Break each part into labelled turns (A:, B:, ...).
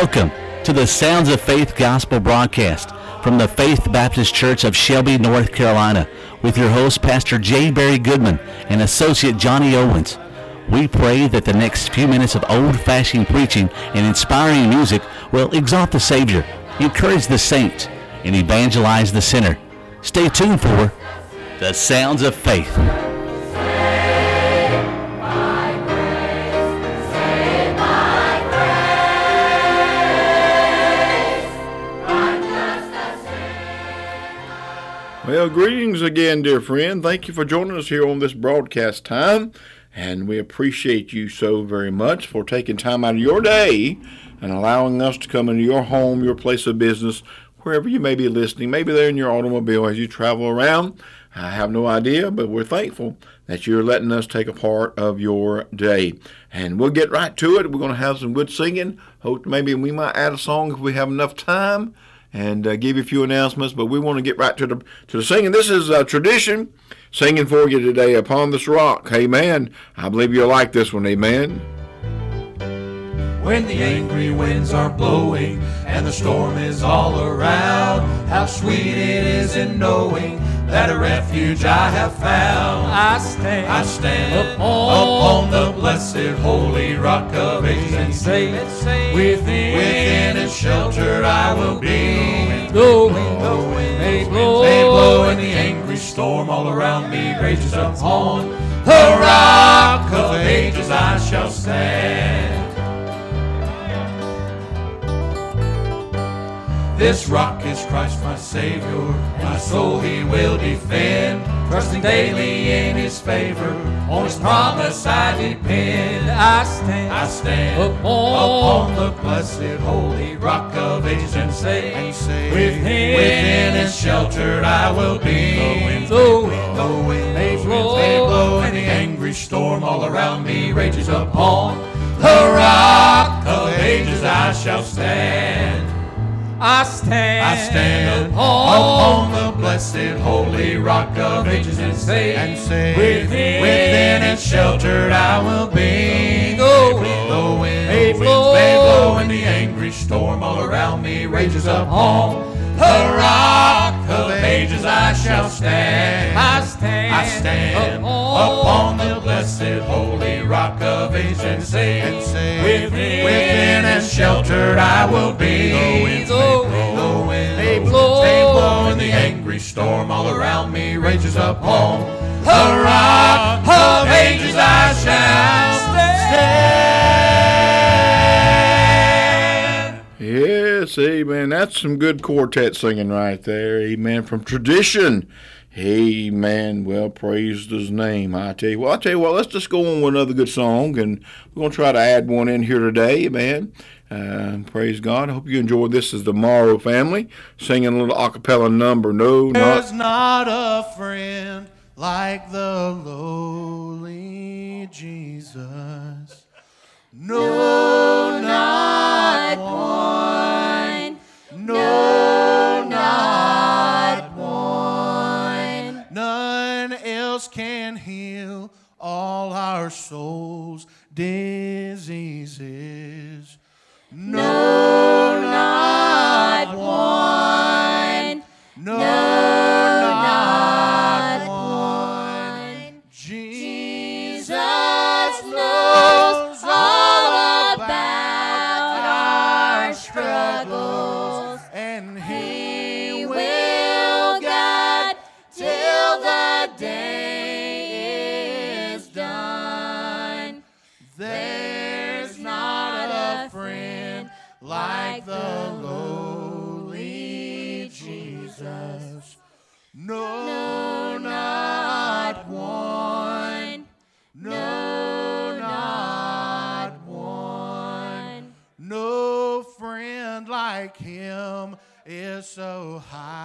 A: Welcome to the Sounds of Faith Gospel broadcast from the Faith Baptist Church of Shelby, North Carolina, with your host, Pastor J. Barry Goodman and Associate Johnny Owens. We pray that the next few minutes of old-fashioned preaching and inspiring music will exalt the Savior, encourage the saints, and evangelize the sinner. Stay tuned for the Sounds of Faith.
B: Well, greetings again, dear friend. Thank you for joining us here on this broadcast time. And we appreciate you so very much for taking time out of your day and allowing us to come into your home, your place of business, wherever you may be listening. Maybe they're in your automobile as you travel around. I have no idea, but we're thankful that you're letting us take a part of your day. And we'll get right to it. We're going to have some good singing. Hope maybe we might add a song if we have enough time and uh, give you a few announcements. But we want to get right to the to the singing. This is a tradition singing for you today upon this rock. Amen. I believe you'll like this one. Amen.
C: When the angry winds are blowing and the storm is all around, how sweet it is in knowing that a refuge I have found.
D: I stand,
C: I stand
D: upon,
C: upon the blessed holy rock of ages and say,
D: within,
C: within its shelter I will be.
D: Wind, the wind may blow,
C: May blow and the angry storm all around me rages upon the rock of ages I shall stand. This rock is Christ my Savior, my soul he will defend. Trusting daily in his favor, on his promise I depend.
D: I stand,
C: I stand
D: upon,
C: upon the blessed holy rock of ages and say,
D: and say,
C: within, within its shelter I will be. The winds
D: The
C: may
D: wind,
C: blow, the winds
D: blow,
C: may blow, and the angry storm all around me rages upon. the rock of ages I shall stand.
D: I stand,
C: I stand
D: upon,
C: upon the blessed holy rock of ages and say,
D: and say,
C: within, within its shelter I will be.
D: The wind,
C: The wind,
D: may
C: the winds
D: blow,
C: may blow, and the angry storm all around me rages upon. The rock of ages I shall stand.
D: I stand,
C: I stand upon the blessed holy rock of ages and say,
D: and say,
C: within, within its shelter I will be. The winds may blow, the winds
D: may blow,
C: may blow, and the angry storm all around me rages upon the rock of ages I shall stand.
B: Yes, amen. That's some good quartet singing right there. Amen. From tradition. Amen. Well, praise his name. I tell you. Well, I tell you what. Let's just go on with another good song, and we're gonna try to add one in here today. Amen. Uh, praise God. I hope you enjoyed this. Is the Morrow family singing a little acapella number? No,
C: There's
B: not.
C: not a friend like the lowly Jesus. No, like him is so high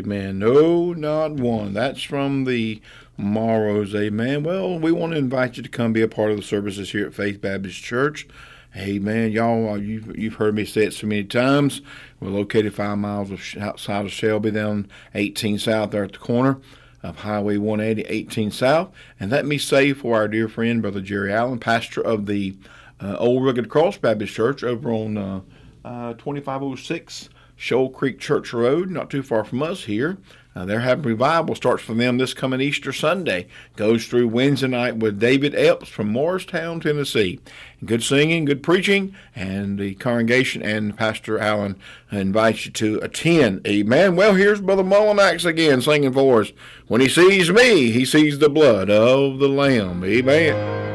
B: amen. No, not one. That's from the Morrows, amen. Well, we want to invite you to come be a part of the services here at Faith Baptist Church. Amen. Y'all, uh, you've, you've heard me say it so many times. We're located five miles outside of Shelby, down 18 South there at the corner of Highway 180, 18 South. And let me say for our dear friend, Brother Jerry Allen, pastor of the uh, Old Rugged Cross Baptist Church over on uh, uh, 2506 Shoal Creek Church Road, not too far from us here. Uh, they're having revival starts for them this coming Easter Sunday. Goes through Wednesday night with David Epps from Morristown, Tennessee. Good singing, good preaching, and the congregation and Pastor Allen invites you to attend. Amen. Well, here's Brother Mullinax again singing for us. When he sees me, he sees the blood of the Lamb. Amen.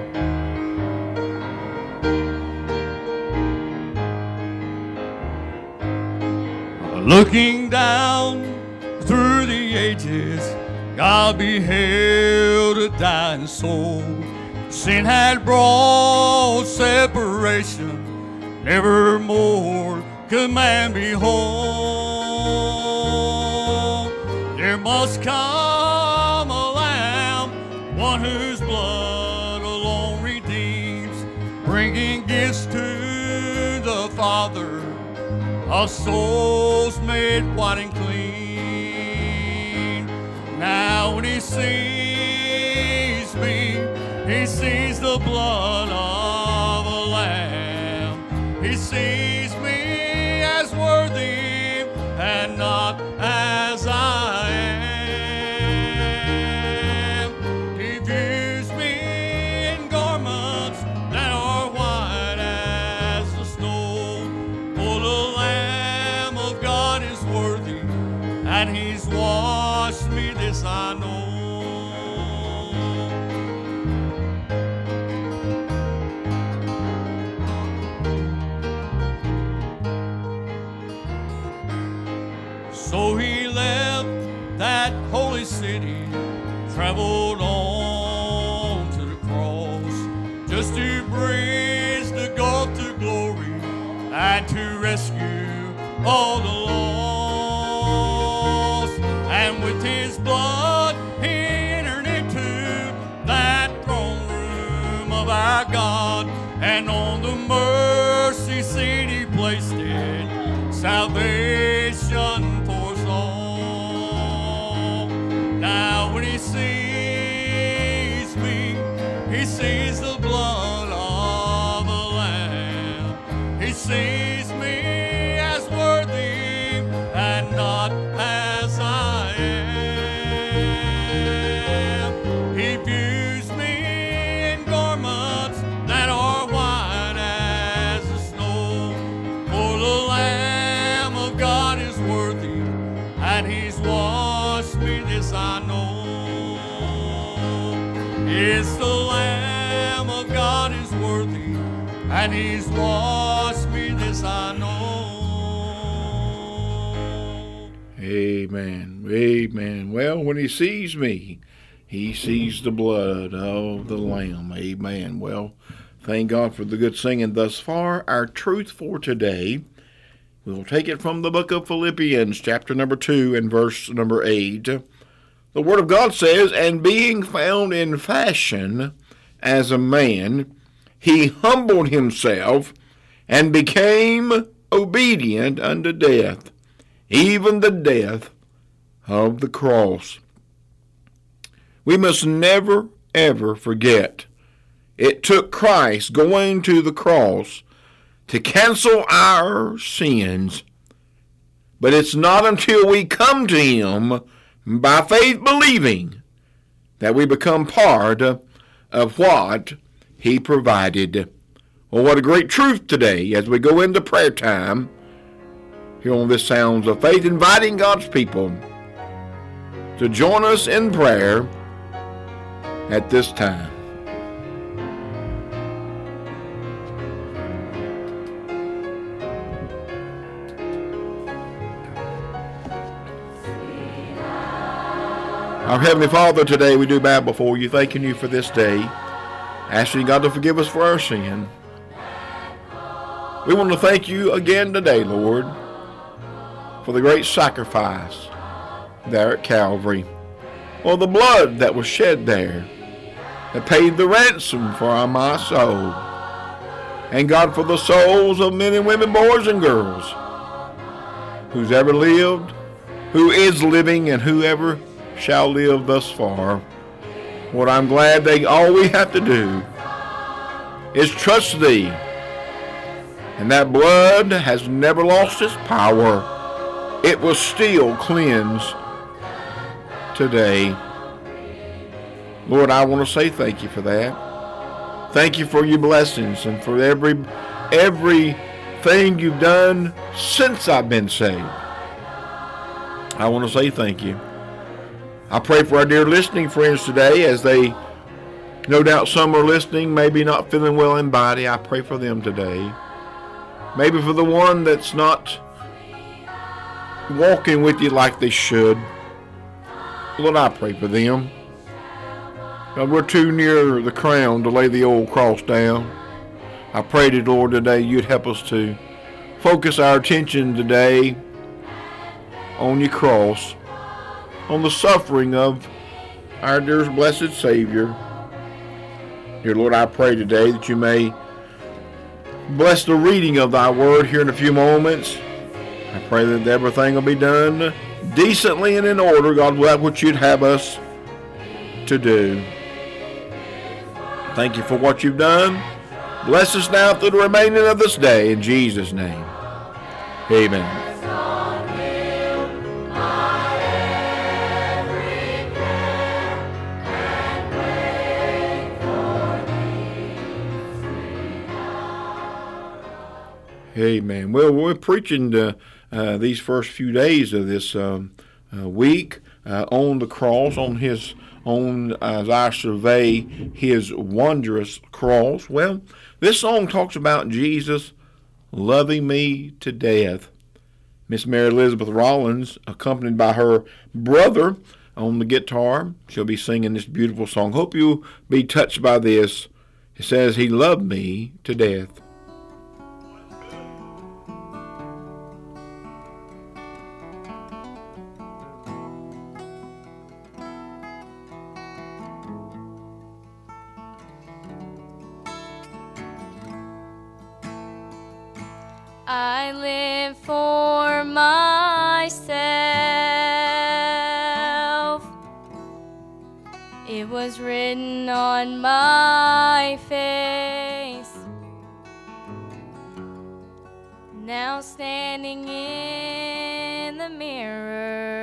E: Looking down through the ages, God beheld a dying soul. Sin had brought separation, never more could man be whole. There must come a lamb, one whose blood alone redeems, bringing gifts to the Father our souls made white and clean. Now when he sees me, he sees the blood of So he left that holy city, traveled on to the cross, just to bridge the gulf to glory and to rescue all the lost. And with his blood, he entered into that throne room of our God. And on the It's the Lamb of God is worthy, and He's washed me, this I know.
B: Amen. Amen. Well, when he sees me, he sees the blood of the Lamb. Amen. Well, thank God for the good singing thus far. Our truth for today, we'll take it from the book of Philippians, chapter number 2, and verse number 8. The Word of God says, And being found in fashion as a man, he humbled himself and became obedient unto death, even the death of the cross. We must never, ever forget it took Christ going to the cross to cancel our sins. But it's not until we come to Him by faith believing that we become part of what He provided. Well, what a great truth today as we go into prayer time here on this Sounds of Faith, inviting God's people to join us in prayer at this time. Our Heavenly Father, today we do bow before you, thanking you for this day, asking God to forgive us for our sin. We want to thank you again today, Lord, for the great sacrifice there at Calvary. For the blood that was shed there that paid the ransom for my soul. And God, for the souls of men and women, boys and girls, who's ever lived, who is living, and whoever shall live thus far. What I'm glad they all we have to do is trust thee. And that blood has never lost its power. It will still cleanse today. Lord, I want to say thank you for that. Thank you for your blessings and for every everything you've done since I've been saved. I want to say thank you. I pray for our dear listening friends today as they, no doubt some are listening, maybe not feeling well in body. I pray for them today. Maybe for the one that's not walking with you like they should. Lord, I pray for them. God, we're too near the crown to lay the old cross down. I pray to Lord today you'd help us to focus our attention today on your cross on the suffering of our dear blessed Savior. Dear Lord, I pray today that you may bless the reading of thy word here in a few moments. I pray that everything will be done decently and in order, God, that what you'd have us to do. Thank you for what you've done. Bless us now through the remaining of this day. In Jesus' name. Amen. Amen. Well, we're preaching uh, uh, these first few days of this um, uh, week on the cross, on His on as I survey His wondrous cross. Well, this song talks about Jesus loving me to death. Miss Mary Elizabeth Rollins, accompanied by her brother on the guitar, she'll be singing this beautiful song. Hope you'll be touched by this. It says, He loved me to death.
F: It was written on my face. Now standing in the mirror,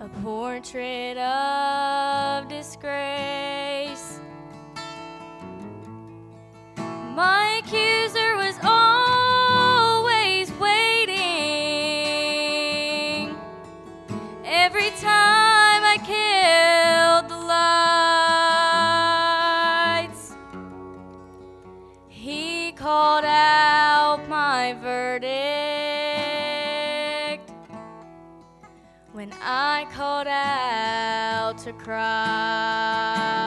F: a portrait of to Christ.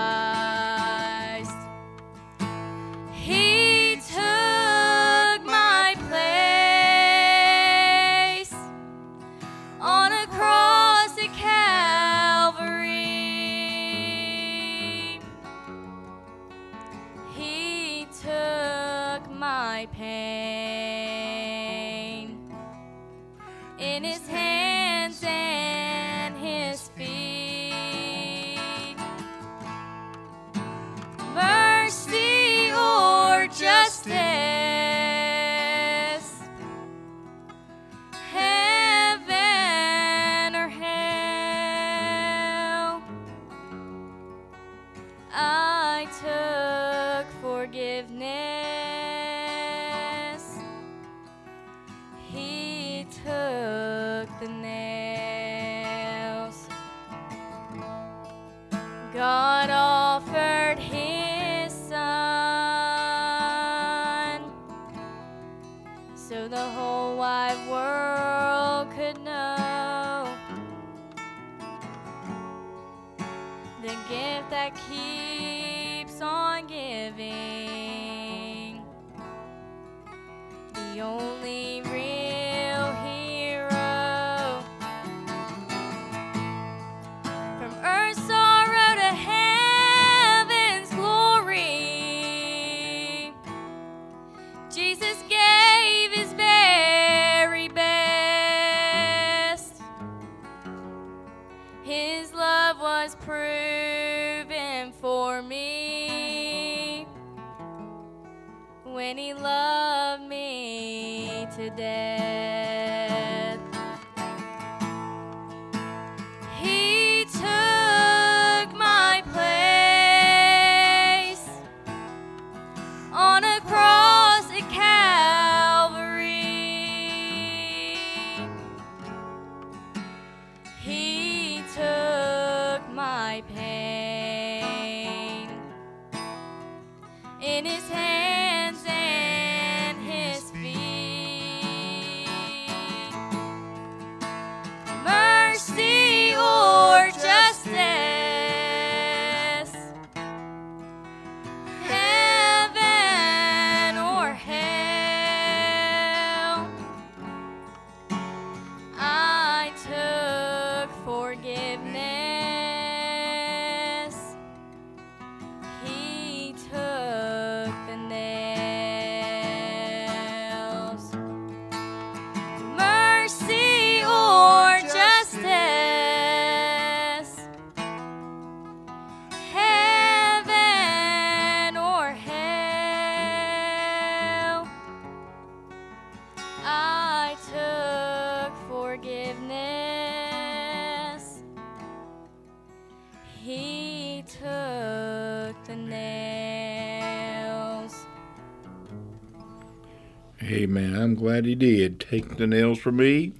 F: He
B: did take the nails for me.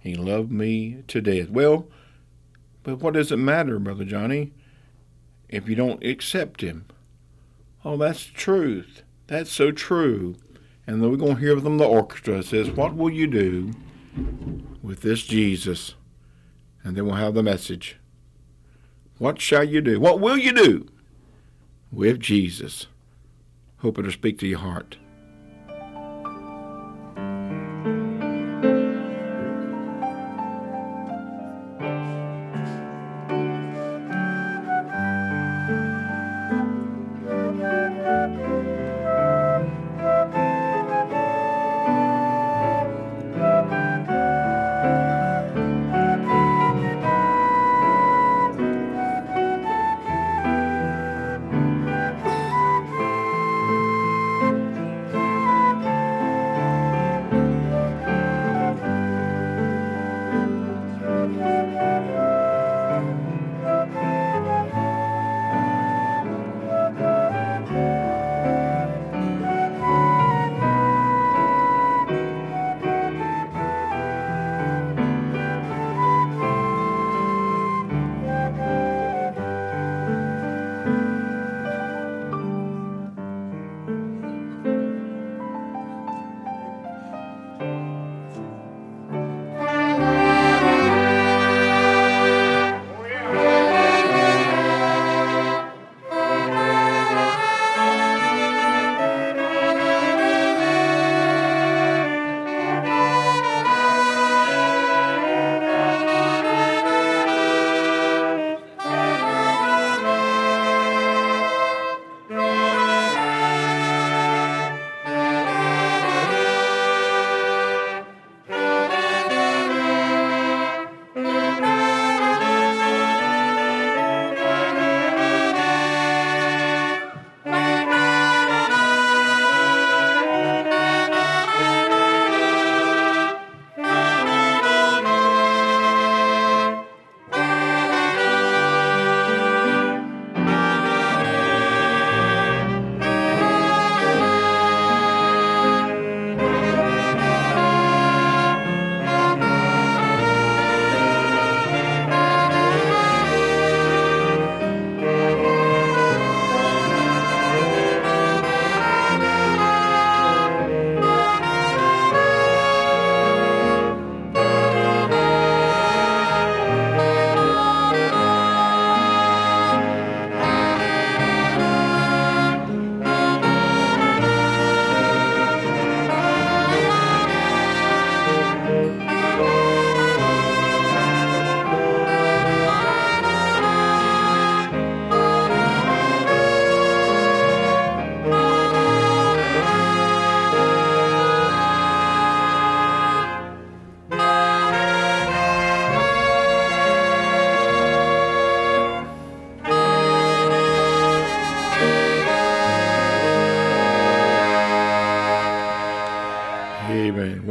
B: He loved me to death. Well, but what does it matter, Brother Johnny, if you don't accept him? Oh, that's the truth. That's so true. And then we're going to hear from the orchestra. It says, What will you do with this Jesus? And then we'll have the message. What shall you do? What will you do with Jesus? Hope it'll speak to your heart.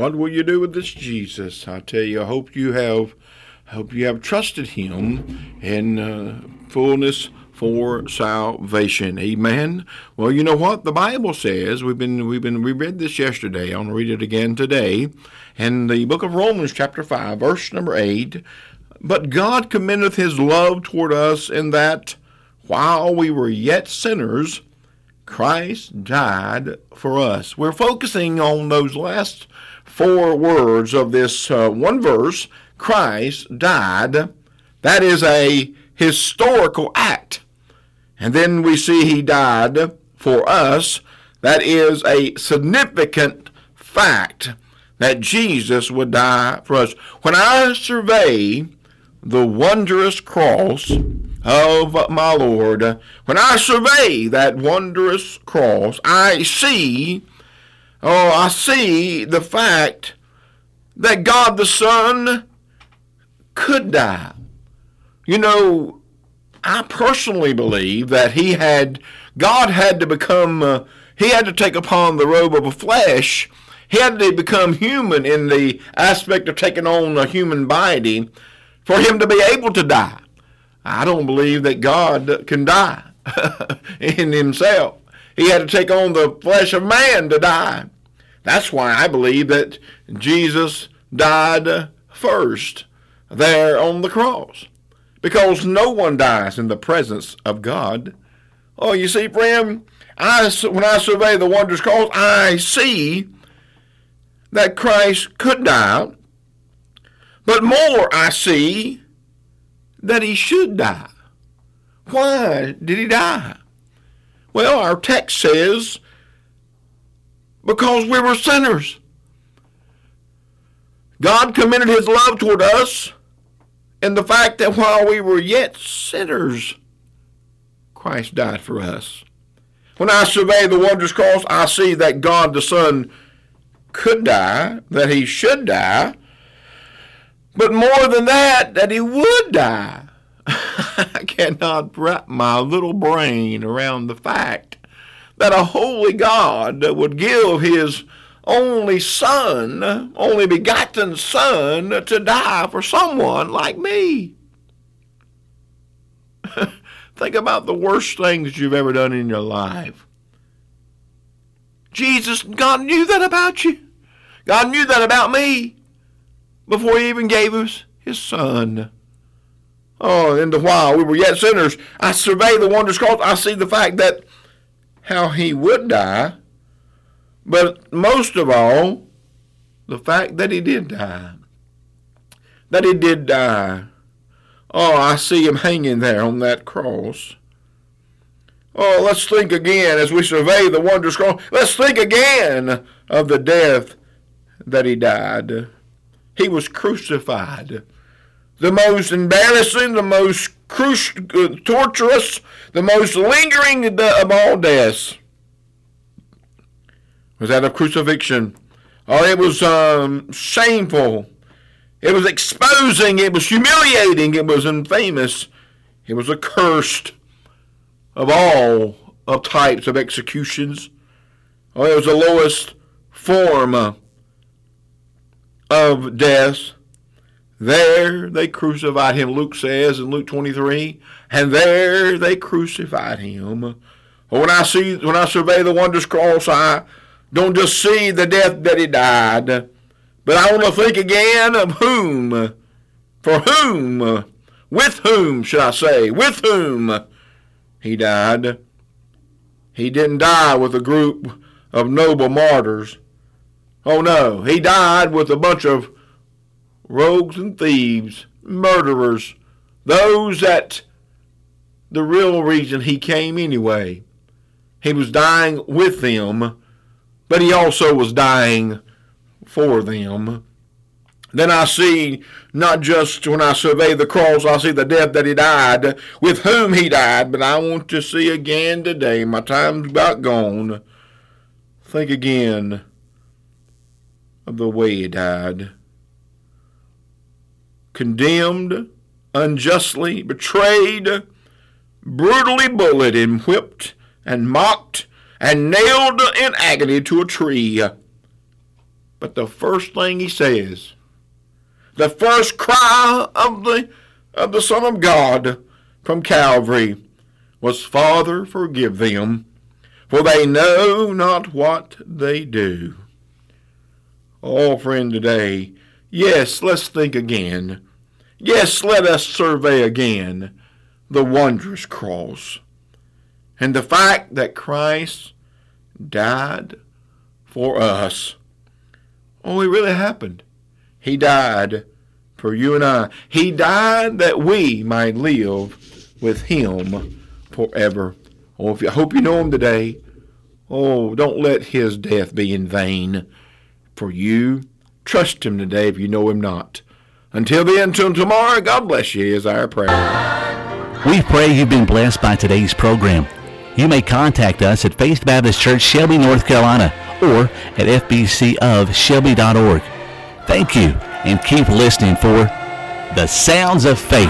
B: What will you do with this Jesus? I tell you, I hope you have, hope you have trusted Him in uh, fullness for salvation. Amen. Well, you know what the Bible says. We've been we've been we read this yesterday. I want to read it again today, in the book of Romans, chapter five, verse number eight. But God commendeth His love toward us in that while we were yet sinners Christ died for us. We're focusing on those last four words of this uh, one verse Christ died. That is a historical act. And then we see he died for us. That is a significant fact that Jesus would die for us. When I survey the wondrous cross of my Lord. When I survey that wondrous cross, I see, oh, I see the fact that God the Son could die. You know, I personally believe that he had, God had to become, uh, he had to take upon the robe of a flesh. He had to become human in the aspect of taking on a human body for him to be able to die. I don't believe that God can die in himself. He had to take on the flesh of man to die. That's why I believe that Jesus died first there on the cross. Because no one dies in the presence of God. Oh, you see, friend, I, when I survey the wondrous cross, I see that Christ could die. But more, I see that he should die. Why did he die? Well, our text says, because we were sinners. God commended his love toward us in the fact that while we were yet sinners, Christ died for us. When I survey the wondrous cross, I see that God the Son could die, that he should die, but more than that, that he would die. I cannot wrap my little brain around the fact that a holy God would give his only son, only begotten son, to die for someone like me. Think about the worst things you've ever done in your life. Jesus, God knew that about you. God knew that about me before he even gave us his son. Oh, and the while we were yet sinners, I survey the wondrous cross. I see the fact that how he would die, but most of all, the fact that he did die. That he did die. Oh, I see him hanging there on that cross. Oh, let's think again as we survey the wondrous cross. Let's think again of the death that he died. He was crucified. The most embarrassing, the most uh, torturous, the most lingering of all deaths was that of crucifixion. Oh, it was um, shameful. It was exposing. It was humiliating. It was infamous. It was accursed of all of types of executions. Oh, it was the lowest form of death. There they crucified him, Luke says in Luke 23, and there they crucified him. When I see, when I survey the wondrous cross, I don't just see the death that he died, but I want to think again of whom, for whom, with whom should I say, with whom he died. He didn't die with a group of noble martyrs. Oh no, he died with a bunch of rogues and thieves, murderers, those that the real reason he came anyway. He was dying with them, but he also was dying for them. Then I see not just when I survey the cross, I see the death that he died, with whom he died, but I want to see again today. My time's about gone. Think again of the way he died. Condemned, unjustly betrayed, brutally bullied and whipped and mocked and nailed in agony to a tree. But the first thing he says, the first cry of the of the Son of God from Calvary was, Father, forgive them, for they know not what they do. Oh, friend, today, yes, let's think again. Yes, let us survey again the wondrous cross and the fact that Christ died for us. Oh, it really happened. He died for you and I. He died that we might live with Him forever. Oh, if you I hope you know Him today, oh, don't let His death be in vain for you. Trust Him today if you know Him not. Until then, until tomorrow, God bless you is our prayer.
A: We pray you've been blessed by today's program. You may contact us at Faith Baptist Church, Shelby, North Carolina, or at fbcofshelby.org. Thank you, and keep listening for the sounds of faith.